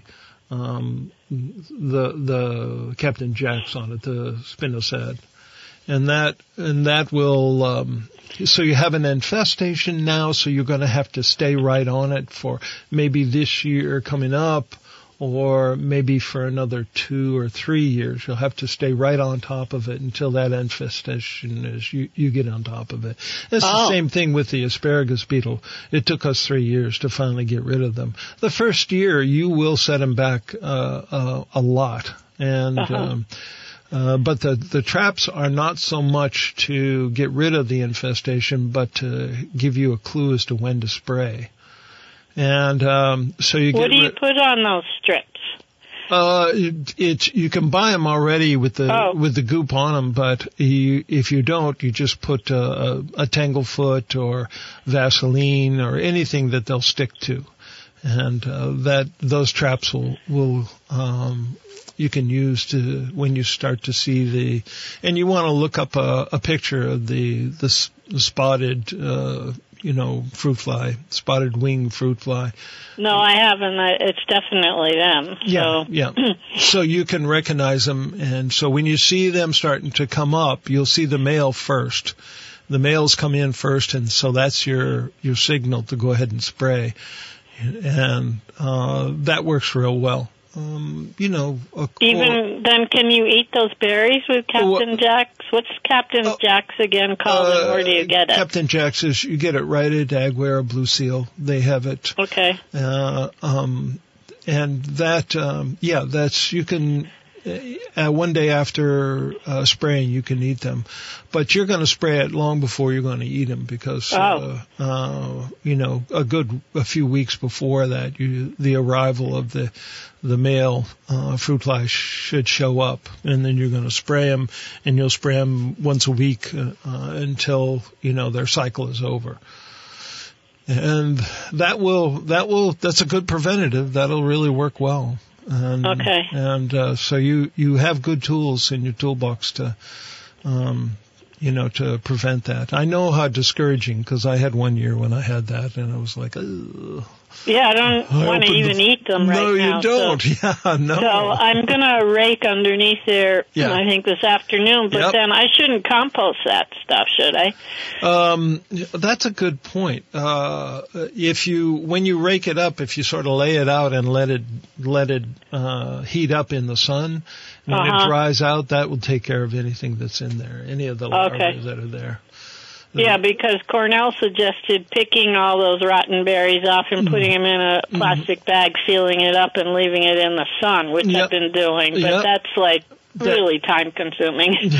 um, the the Captain Jacks on it, the spinosad, and that and that will. Um, so you have an infestation now, so you're going to have to stay right on it for maybe this year coming up or maybe for another two or three years. You'll have to stay right on top of it until that infestation is you, you get on top of it. It's oh. the same thing with the asparagus beetle. It took us three years to finally get rid of them. The first year you will set them back uh, uh, a lot, and. Uh-huh. Um, uh, but the the traps are not so much to get rid of the infestation, but to give you a clue as to when to spray. And um, so you get what do you put on those strips? Uh, it, it, you can buy them already with the oh. with the goop on them, but you, if you don't, you just put a, a, a Tanglefoot or Vaseline or anything that they'll stick to, and uh, that those traps will will um, you can use to when you start to see the, and you want to look up a, a picture of the the, the spotted uh, you know, fruit fly, spotted wing fruit fly. No, I haven't. It's definitely them. Yeah, so. yeah. so you can recognize them, and so when you see them starting to come up, you'll see the male first. The males come in first, and so that's your your signal to go ahead and spray, and uh, that works real well um, you know, even then, can you eat those berries with Captain uh, Jack's? What's Captain uh, Jack's again called, uh, and where do you get it? Captain Jack's is you get it right at or Blue Seal. They have it. Okay. Uh, um, and that, um, yeah, that's you can uh, one day after uh, spraying, you can eat them, but you're going to spray it long before you're going to eat them because, oh. uh, uh, you know, a good a few weeks before that, you the arrival of the the male uh, fruit fly should show up, and then you're going to spray them, and you'll spray them once a week uh, uh, until you know their cycle is over. And that will that will that's a good preventative. That'll really work well and, okay. And uh, so you you have good tools in your toolbox to, um, you know, to prevent that. I know how discouraging because I had one year when I had that, and I was like, Ugh. Yeah, I don't want to even the, eat them right no, now. No, you don't. So, yeah, no. So I'm going to rake underneath there, yeah. I think, this afternoon, but yep. then I shouldn't compost that stuff, should I? Um, that's a good point. Uh, if you, when you rake it up, if you sort of lay it out and let it, let it, uh, heat up in the sun, when uh-huh. it dries out, that will take care of anything that's in there, any of the larvae okay. that are there. Yeah, because Cornell suggested picking all those rotten berries off and putting them in a plastic mm-hmm. bag, sealing it up, and leaving it in the sun, which yep. I've been doing. But yep. that's like really time consuming.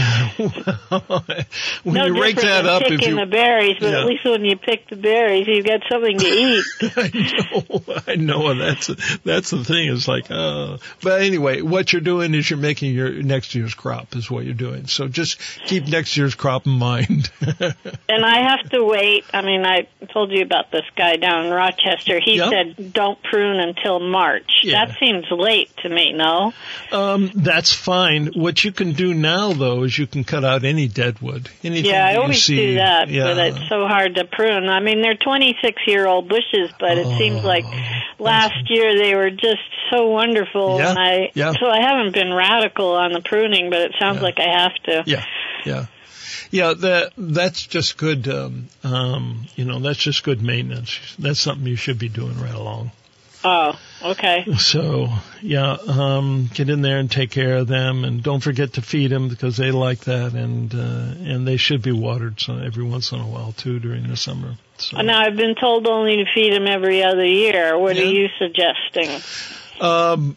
when no you rake that up, picking if you the berries, but yeah. at least when you pick the berries, you've got something to eat. I know, I know, and that's that's the thing. It's like, uh, but anyway, what you're doing is you're making your next year's crop is what you're doing. So just keep next year's crop in mind. and I have to wait. I mean, I told you about this guy down in Rochester. He yep. said don't prune until March. Yeah. That seems late to me. No. Um, that's fine. What you can do now, though, is you can cut out any dead wood. Anything yeah, I always see, do that, yeah. but it's so hard to prune. I mean, they're 26 year old bushes, but it oh, seems like last year they were just so wonderful, yeah, and I yeah. so I haven't been radical on the pruning, but it sounds like I have to. Yeah, yeah. Yeah, that that's just good. Um, um, you know, that's just good maintenance. That's something you should be doing right along. Oh, okay. So yeah, um, get in there and take care of them, and don't forget to feed them because they like that, and uh, and they should be watered so every once in a while too during the summer. So. Now I've been told only to feed them every other year. What Yeah. are you suggesting? Um,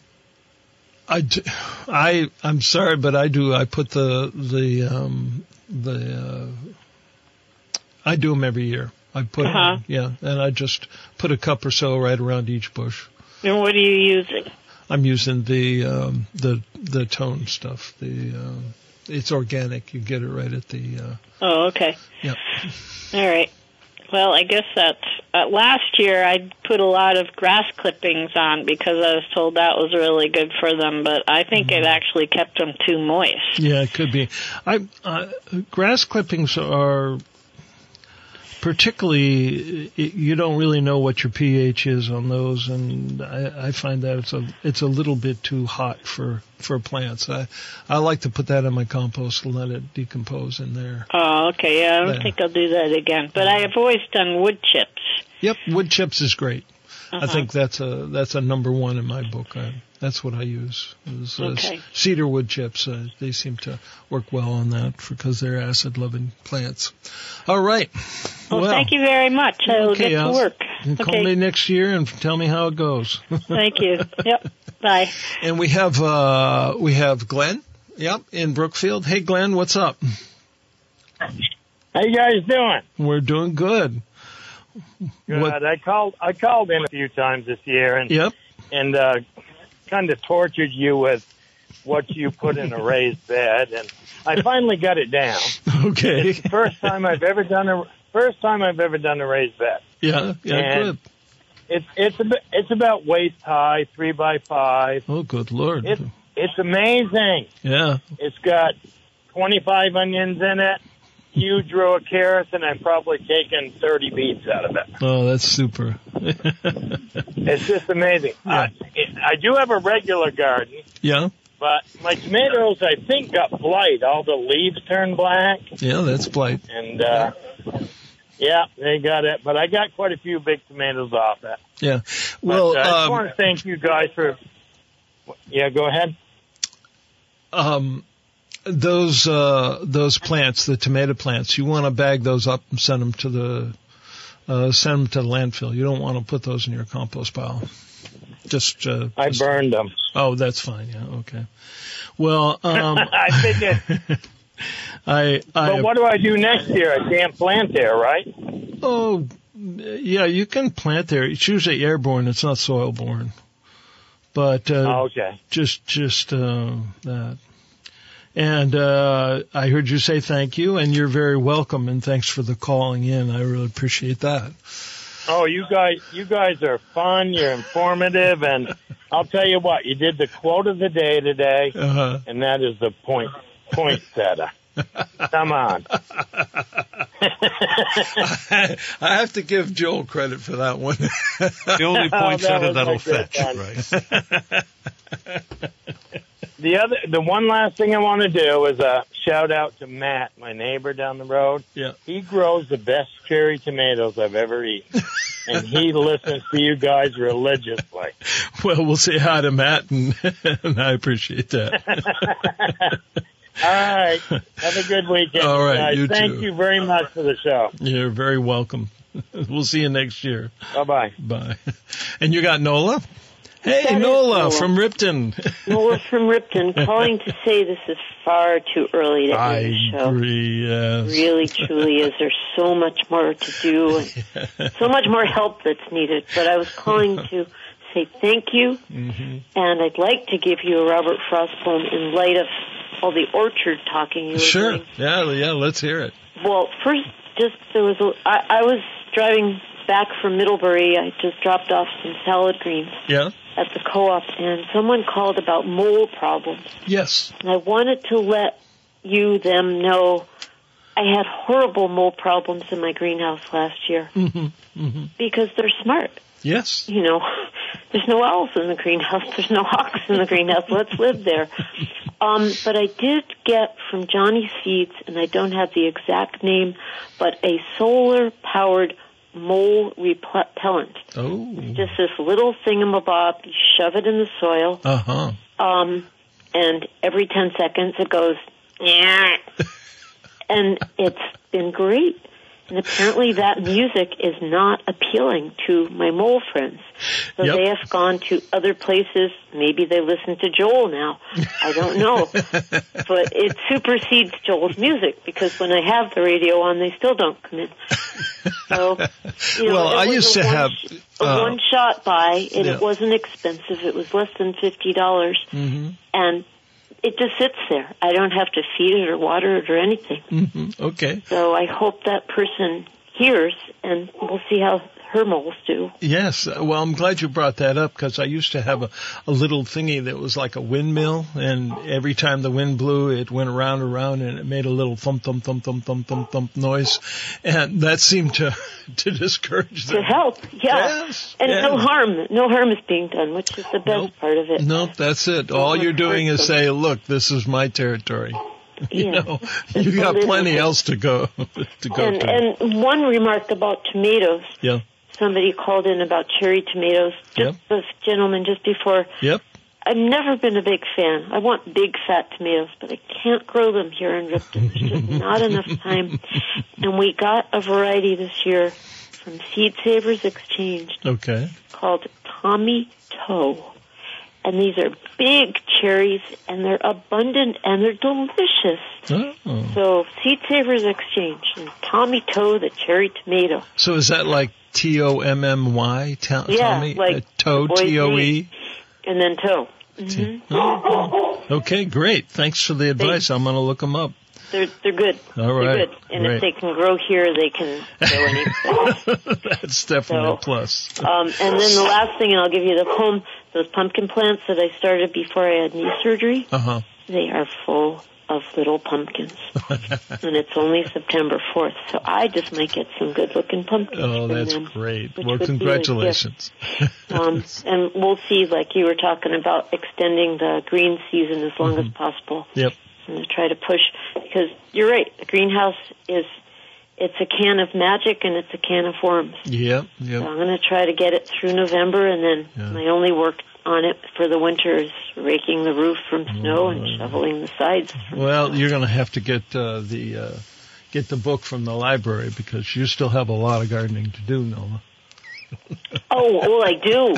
I, do, I I'm sorry, but I do. I put the the um, the. Uh, I do them every year. I put Uh-huh. in, yeah, and I just put a cup or so right around each bush. And what are you using? I'm using the um, the the tone stuff. The um, it's organic. You get it right at the. Uh, Oh, okay. yeah. All right. Well, I guess that's uh, last year I put a lot of grass clippings on because I was told that was really good for them, but I think it actually kept them too moist. Yeah, it could be. I uh, grass clippings are particularly you don't really know what your pH is on those, and I, I find that it's a it's a little bit too hot for for plants. I I like to put that in my compost and let it decompose in there. Oh, okay. Yeah, I don't think I'll do that again. But I have always done wood chips. Yep, wood chips is great. I Uh-huh. think that's a that's a number one in my book. I, that's what I use. Is, uh, Okay. Cedar wood chips. Uh, they seem to work well on that because they're acid loving plants. All right. Well, thank you very much. I'll okay, get to work. You Call me next year and tell me how it goes. Thank you. Yep. Bye. and we have uh we have Glenn. Yep, in Brookfield. Hey Glenn, what's up? How you guys doing? We're doing good. Good. What- I called. I called in a few times this year and Yep. and uh, kind of tortured you with what you put in a raised bed, and I finally got it down. Okay. It's the first time I've ever done a first time I've ever done a raised bed. Yeah, yeah, And- good. It's it's about it's about waist high, three by five. Oh good lord. It's it's amazing. yeah. It's got twenty five onions in it, huge drew a and I've probably taken thirty beets out of it. Oh, that's super. It's just amazing. I, I do have a regular garden, yeah. but my tomatoes, I think, got blight. All the leaves turned black, Yeah, that's blight. and uh, yeah, they got it. But I got quite a few big tomatoes off it. Yeah. But, Well, uh, I just um, want to thank you guys for. Yeah, go ahead. um, those uh, those plants, the tomato plants, you want to bag those up and send them to the uh, send them to the landfill. You don't want to put those in your compost pile. Just uh, I just- burned them. Oh, that's fine. Yeah. Okay. Well, um, I figured. I I But what do I do next year? I can't plant there, right? oh yeah, you can plant there. It's usually airborne. It's not soil borne. But uh, Oh, okay. just just uh, that. And uh, I heard you say thank you, and you're very welcome, and thanks for the calling in. I really appreciate that. Oh, you guys, you guys are fun. You're informative, and I'll tell you what. You did the quote of the day today, Uh-huh. and that is the point point setter. Come on. I have to give Joel credit for that one. The only Oh, point that setter that'll fetch, right? The other, the one last thing I want to do is a shout out to Matt, my neighbor down the road. Yeah. He grows the best cherry tomatoes I've ever eaten, and he listens to you guys religiously. well, we'll say hi to Matt, and, and I appreciate that. All right, have a good weekend, All right, guys. you Thank too. you very much for the show. You're very welcome. We'll see you next year. Bye bye. Bye. And you got Nola? Hey, That Nola Nola. from Ripton. Nola from Ripton calling to say this is far too early to I end the show. agree. Yes. Really, truly is. There's so much more to do and so much more help that's needed. But I was calling to say thank you, hmm and I'd like to give you a Robert Frost poem in light of all the orchard talking you were Sure. doing. Yeah, yeah. Let's hear it. Well, first, just there was a. I, I was driving back from Middlebury. I just dropped off some salad greens Yeah. At the co-op, and someone called about mold problems. Yes. And I wanted to let you, them know I had horrible mold problems in my greenhouse last year hmm hmm because they're smart. Yes. You know, there's no owls in the greenhouse. There's no hawks in the greenhouse. Let's live there. Um, but I did get from Johnny Seeds, and I don't have the exact name, but a solar powered mole repellent. Oh. Just this little thingamabob. You shove it in the soil, Uh huh. um, and every 10 seconds it goes, yeah. and it's been great. And apparently that music is not appealing to my mole friends. So Yep. they have gone to other places. Maybe they listen to Joel now. I don't know. but it supersedes Joel's music because when I have the radio on, they still don't come in. So, you know, Well, I used to one- have, a uh, one shot buy, and yeah. it wasn't expensive. It was less than fifty dollars, hmm and it just sits there. I don't have to feed it or water it or anything. hmm Okay. So I hope that person hears, and we'll see how her moles do. Yes. Well, I'm glad you brought that up because I used to have a, a little thingy that was like a windmill, and every time the wind blew, it went around and around, and it made a little thump thump thump thump thump thump thump noise, and that seemed to to discourage them. To help, yeah. Yes, and yes. no harm, no harm is being done, which is the best Nope. part of it. Nope, that's it. All want you're doing is say, "Look, this is my territory." You Yeah. know, you got plenty else to go to go And to. and one remark about tomatoes. Yeah. Somebody called in about cherry tomatoes. Just this gentleman just before. Yep. I've never been a big fan. I want big fat tomatoes, but I can't grow them here in Ripton. There's just not enough time. And we got a variety this year from Seed Savers Exchange Okay. called Tommy Toe. And these are big cherries and they're abundant and they're delicious. Oh. So Seed Savers Exchange and Tommy Toe, the cherry tomato. So is that like T O M M Y? Ta- Yeah, Tommy? like Uh, toe T O E. And then toe. hmm Oh. Okay, great. Thanks for the advice. I'm going to look them up. They're they're good. All right, They're good. And great. if they can grow here, they can grow anywhere. That's definitely So- a plus. um, and then the last thing, and I'll give you the poem. Those pumpkin plants that I started before I had knee surgery, Uh huh. they are full of little pumpkins, and it's only September fourth. So I just might get some good-looking pumpkins Oh, that's them. great. Well, would be a congratulations. Um, and we'll see, like you were talking about, extending the green season as long as possible. Yep. I'm going to try to push because you're right. The greenhouse is it's a can of magic and it's a can of worms. Yep. So Yep. I'm going to try to get it through November, and then Yeah. my only work on it for the winters, raking the roof from snow and shoveling the sides. Well, you're going to have to get uh, the uh, get the book from the library because you still have a lot of gardening to do, Noah. oh, well, I do.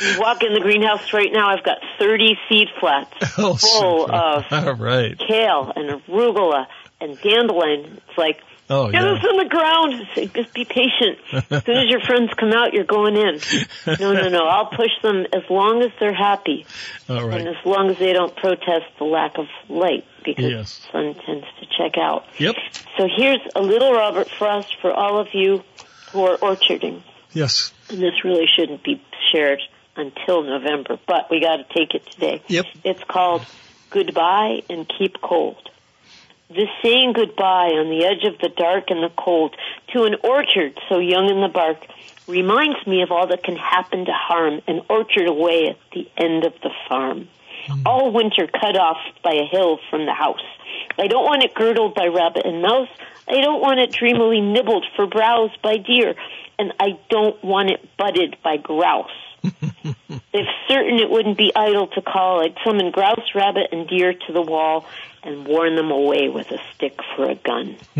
You walk in the greenhouse right now. I've got 30 seed flats Oh, full super. of All right. kale and arugula and dandelion. It's like Oh, Get yeah. us in the ground. Just be patient. As soon as your friends come out, you're going in. No, no, no. I'll push them as long as they're happy All and as long as they don't protest the lack of light because Yes. the sun tends to check out. Yep. So here's a little Robert Frost for all of you who are orcharding. Yes. And this really shouldn't be shared until November, but we got to take it today. Yep. It's called Goodbye and Keep Cold. This saying goodbye on the edge of the dark and the cold to an orchard so young in the bark reminds me of all that can happen to harm an orchard away at the end of the farm. Hmm. All winter cut off by a hill from the house. I don't want it girdled by rabbit and mouse. I don't want it dreamily nibbled for browse by deer. And I don't want it budded by grouse. If certain it wouldn't be idle to call, I'd summon grouse, rabbit, and deer to the wall and warn them away with a stick for a gun.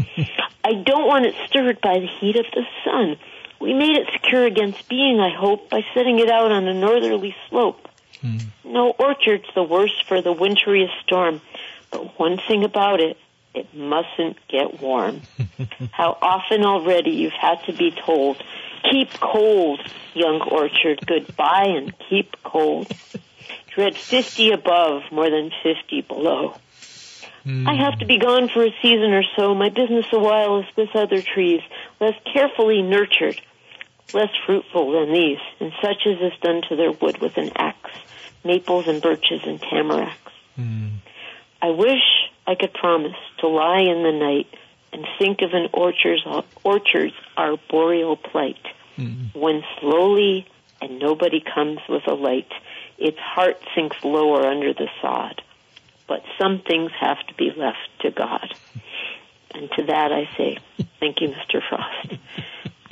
I don't want it stirred by the heat of the sun. We made it secure against being, I hope, by setting it out on a northerly slope. Hmm. No orchard's the worse for the winteriest storm, but one thing about it, it mustn't get warm. How often already you've had to be told, keep cold, young orchard, goodbye and keep cold. Dread 50 above more than 50 below. I hmm. have to be gone for a season or so. My business a while is with other trees, less carefully nurtured, less fruitful than these, and such as is done to their wood with an axe, maples and birches and tamaracks. Hmm. I wish I could promise to lie in the night and think of an orchard's, orchard's arboreal plight, hmm. when slowly and nobody comes with a light, its heart sinks lower under the sod. But some things have to be left to God. And to that I say, thank you, Mr. Frost.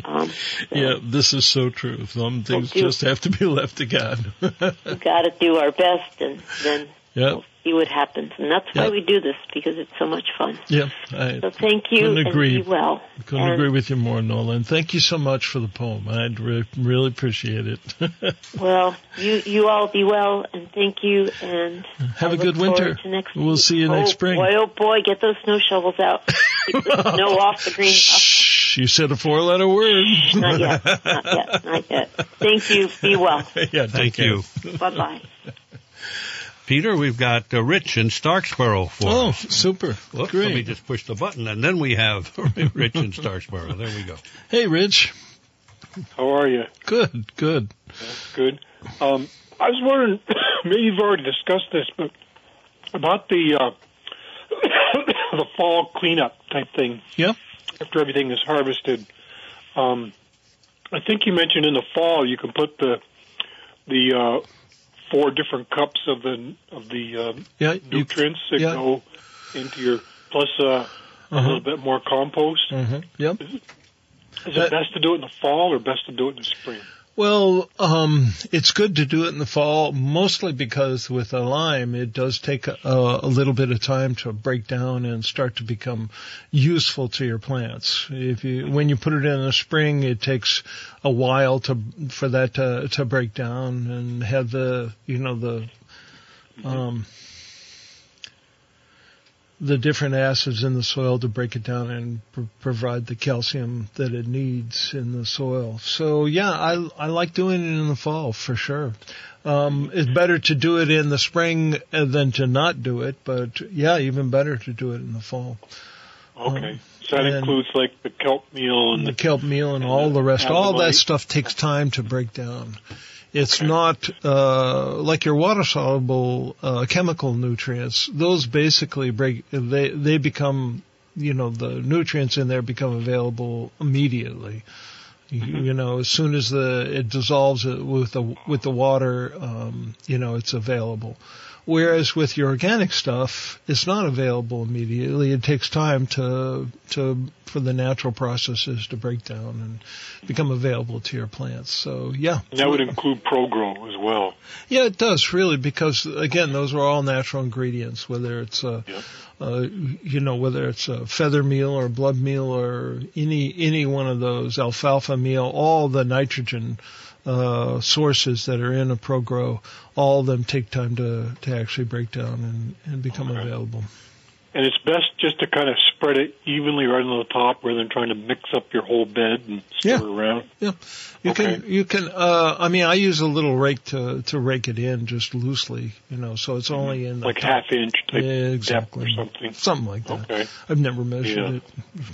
Um, Yeah, this is so true. Some things do- just have to be left to God. we got to do our best, and then yeah, see what happens. And that's why Yep. we do this because it's so much fun. yeah. I So thank you, Couldn't agree. and be well. couldn't and, agree with you more, Nolan. Thank you so much for the poem. I re- really appreciate it. Well, you you all be well, and thank you, and Have I a good winter. Next We'll see you oh, next spring. Boy, oh boy, get those snow shovels out. Keep the snow off the greenhouse. Shh, you said a four-letter word. Not yet, not yet, not yet. Thank you. Be well. yeah, Thank you. Bye bye. Peter, we've got uh, Rich in Starksboro for us. Oh, us. super. Whoops, Great. Let me just push the button, and then we have Rich in Starksboro. There we go. Hey, Rich. How are you? Good, good. Good. Um, I was wondering, maybe you've already discussed this, but about the uh, the fall cleanup type thing Yeah. after everything is harvested. Um, I think you mentioned in the fall you can put the the uh, four different cups of the of the uh, Yeah. You, nutrients that yeah. go into your plus uh, a Uh-huh. little bit more compost. Mhm. Yep. Is That- it best to do it in the fall or best to do it in the spring? Well, um, it's good to do it in the fall, mostly because with a lime, it does take a, a little bit of time to break down and start to become useful to your plants. If you, when you put it in the spring, it takes a while to, for that to, to break down and have the, you know, the, um, the different acids in the soil to break it down and pr- provide the calcium that it needs in the soil. So yeah, I I like doing it in the fall for sure. Um, it's better to do it in the spring uh, than to not do it, but yeah, even better to do it in the fall. Okay. so that includes like the kelp meal and The the kelp meal and and all the the rest, all that stuff takes time to break down. It's not uh, like your water soluble uh, chemical nutrients. Those basically break. They they become you know the nutrients in there become available immediately. You, you know, as soon as the it dissolves it with the with the water, um, you know, it's available. Whereas with your organic stuff, it's not available immediately. It takes time to to for the natural processes to break down and become available to your plants. So yeah, and that would include Pro-Gro as well. yeah, it does really because again, those are all natural ingredients. Whether it's a, Yep. uh, you know, whether it's a feather meal or blood meal or any any one of those alfalfa meal, all the nitrogen uh, sources that are in a Pro-Gro, all of them take time to to actually break down and and become Okay. available. And it's best just to kind of spread it evenly right on the top rather than trying to mix up your whole bed and stir Yeah. it around. You Okay. can you can uh I mean I use a little rake to to rake it in just loosely, you know, so it's only in the Like top. half inch Yeah, exactly. depth or something. Something like that. Okay. I've never measured Yeah. it,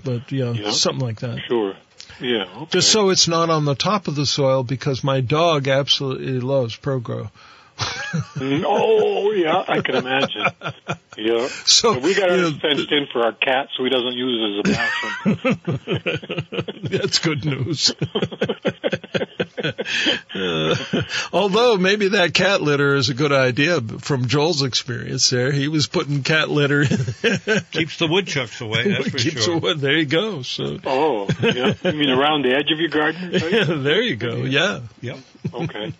but yeah, Yeah. something like that. Sure. Yeah. Okay. Just so it's not on the top of the soil because my dog absolutely loves Pro-Gro. Mm, oh yeah, I can imagine. Yeah. So, we got know, fenced in for our cat, so he doesn't use it as a bathroom. That's good news. Uh, although maybe that cat litter is a good idea from Joel's experience there. He was putting cat litter in. Keeps the woodchucks away, that's for Keeps sure. away- There you go. So oh, yeah. You mean around the edge of your garden? yeah, there you go. Yeah. Yep. Okay.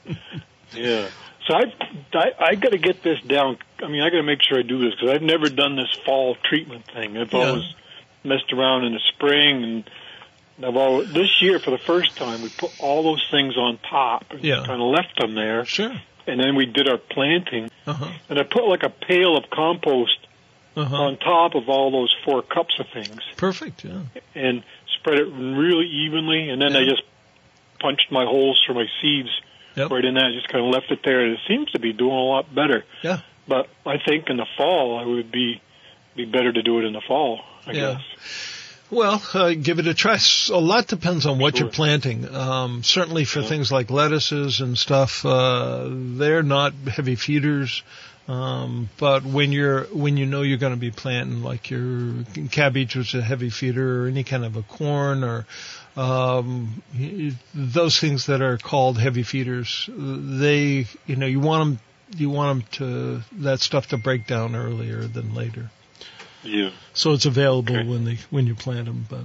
Yeah. So I've, I, I got to get this down. I mean, I got to make sure I do this because I've never done this fall treatment thing. I've Yeah. always messed around in the spring, and I've this year for the first time we put all those things on top and Yeah. kind of left them there, Sure. and then we did our planting, Uh huh. and I put like a pail of compost Uh huh. on top of all those four cups of things, Perfect. Yeah. and spread it really evenly, and then I just punched my holes for my seeds Yep. right in that. Just kind of left it there, and it seems to be doing a lot better. Yeah. But I think in the fall, it would be be better to do it in the fall. I Yeah. guess. Well, uh, give it a try. A lot depends on what Sure. you're planting. Um, certainly for Yeah. things like lettuces and stuff, uh, they're not heavy feeders. Um, but when you're when you know you're going to be planting like your cabbage, which is a heavy feeder, or any kind of a corn, or um, those things that are called heavy feeders, they you know you want them you want them to that stuff to break down earlier than later. Yeah. So it's available Okay. when they when you plant them, but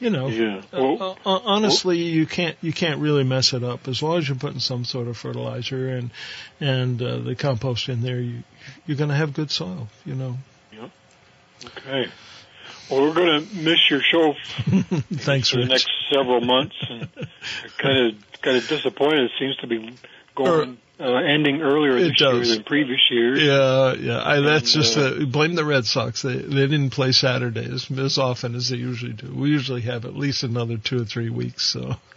you know, Yeah. uh, Well, uh, honestly, you can't you can't really mess it up as long as you're putting some sort of fertilizer and and uh, the compost in there. You you're going to have good soil. You know. okay. Well, we're going to miss your show Thanks, for the next several months, and kind of kind of disappointed. It seems to be going uh, ending earlier It this year than previous years. Yeah, yeah. I, that's And, just uh, uh, blame the Red Sox. They they didn't play Saturdays as often as they usually do. We usually have at least another two or three weeks. So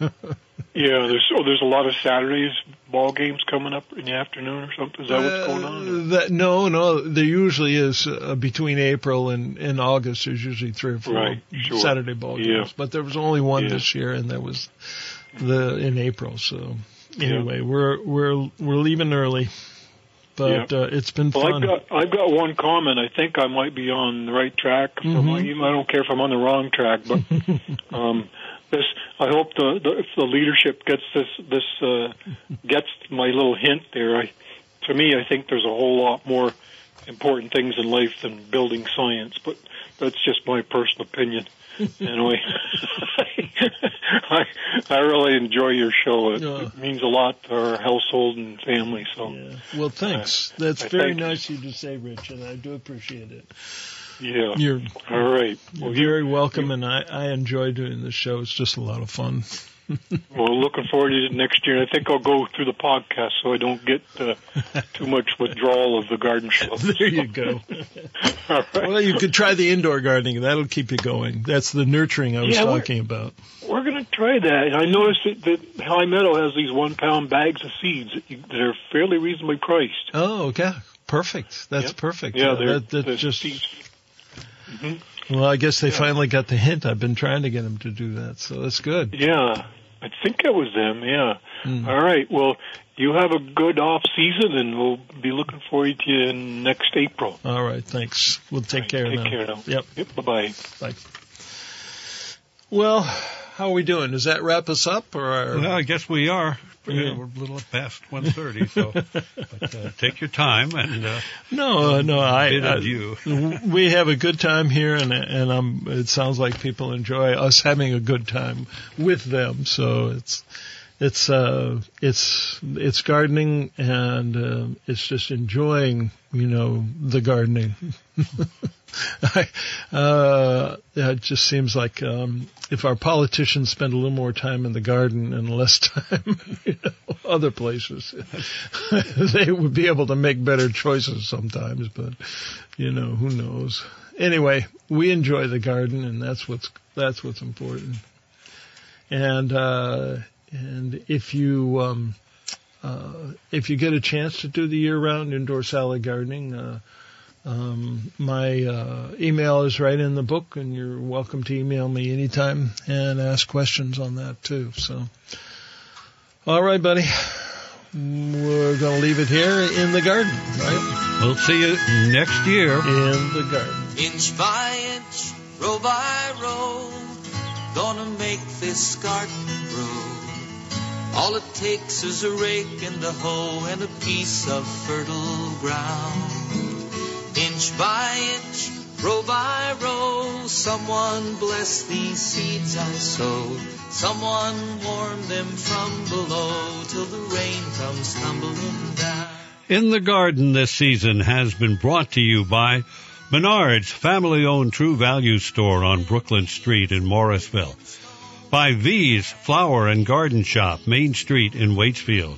Yeah, there's oh, there's a lot of Saturdays ball games coming up in the afternoon or something. Is that what's going on? Uh, That no, no. There usually is uh, between April and, and August. There's usually three or four Right, sure. Saturday ball Yeah. games, but there was only one Yeah. this year, and that was the in April. So Yeah. anyway, we're we're we're leaving early, but Yeah. uh, it's been Well, fun. I've got I've got one comment. I think I might be on the right track. Mhm. even I don't care if I'm on the wrong track, but um, this I hope the, the if the leadership gets this this uh, gets my little hint there. I to me, I think there's a whole lot more important things in life than building science, but that's just my personal opinion. Anyway, I I really enjoy your show. It, Yeah. it means a lot to our household and family. So well, thanks. That's I very nice of you to say, Rich, and I do appreciate it. yeah, You're all right. Well, you're Well, you- very welcome, and I I enjoy doing this show. It's just a lot of fun. Well, looking forward to it next year. I think I'll go through the podcast so I don't get uh, too much withdrawal of the garden show. There you go. Right. Well, you could try the indoor gardening. That'll keep you going. That's the nurturing I was Yeah, we're- talking about. We're going to try that. And I noticed that, that High Mowing has these one pound bags of seeds that, you, that are fairly reasonably priced. Oh, okay. Perfect. That's Yep. perfect. Yeah, they're, that, that the just. seeds. Well, I guess they finally got the hint. I've been trying to get them to do that, so that's good. Yeah, I think it was them. Yeah. Mm. All right. Well, you have a good off season, and we'll be looking forward to you next April. All right. Thanks. We'll take care Take now. care now. Yep. Yep. Bye bye. Bye. Well, how are we doing? Does that wrap us up, or? Well, I guess we are. Yeah. We're a little past 1.30, so but, uh, take your time and uh, No, uh, no, I, I adieu. we have a good time here, and and um, it sounds like people enjoy us having a good time with them. So it's it's uh it's it's gardening, and uh, it's just enjoying, you know, the gardening. I, uh, it just seems like um, if our politicians spend a little more time in the garden and less time, you know, other places, they would be able to make better choices sometimes. But you know, who knows? Anyway, we enjoy the garden, and that's what's that's what's important. And uh, and if you um, uh, if you get a chance to do the year-round indoor salad gardening. Uh, um, my uh, email is right in the book, and you're welcome to email me anytime and ask questions on that too. So, all right, buddy, we're going to leave it here in the garden, right? We'll see you next year. In the garden. Inch by inch, row by row, gonna make this garden grow. All it takes is a rake and a hoe and a piece of fertile ground. Inch by inch, row by row, someone bless these seeds I sowed. Someone warm them from below till the rain comes tumbling down. In the Garden this season has been brought to you by Menard's family owned True Value store on Brooklyn Street in Morrisville. By V's Flower and Garden Shop, Main Street in Waitsfield.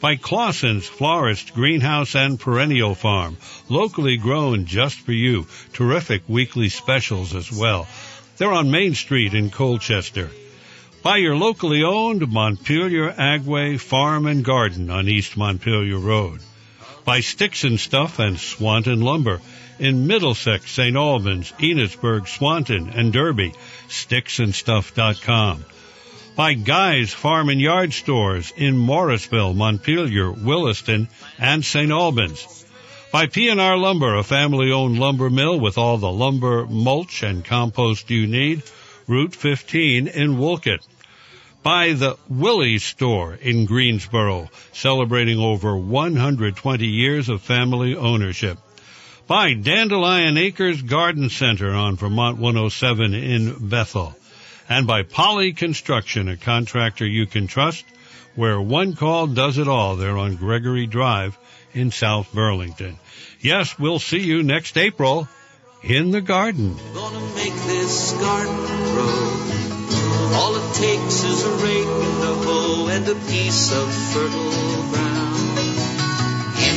By Claussen's Florist, Greenhouse and Perennial Farm, locally grown just for you. Terrific weekly specials as well. They're on Main Street in Colchester. By your locally owned Montpelier Agway Farm and Garden on East Montpelier Road. By Sticks and Stuff and Swanton Lumber in Middlesex, St. Albans, Enosburg, Swanton, and Derby. Sticksandstuff.com. By Guy's Farm and Yard Stores in Morrisville, Montpelier, Williston, and St. Albans. By P&R Lumber, a family-owned lumber mill with all the lumber, mulch, and compost you need. Route 15 in Wolcott by the Willey store in Greensboro, celebrating over 120 years of family ownership. By Dandelion Acres Garden Center on Vermont 107 in Bethel. and by Poly Construction, a contractor you can trust, where one call does it all. They're on Gregory Drive in South Burlington. Yes, we'll see you next April in the garden. Gonna make this garden grow. All it takes is a rake and a hoe and a piece of fertile ground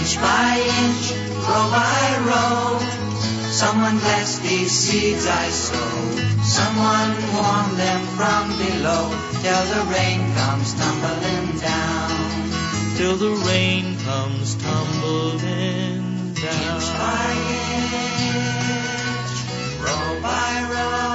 inch by inch row by row. Someone bless these seeds I sow. Someone warm them from below till the rain comes tumbling down. Till the rain comes tumbling down. Inch by inch, row by row.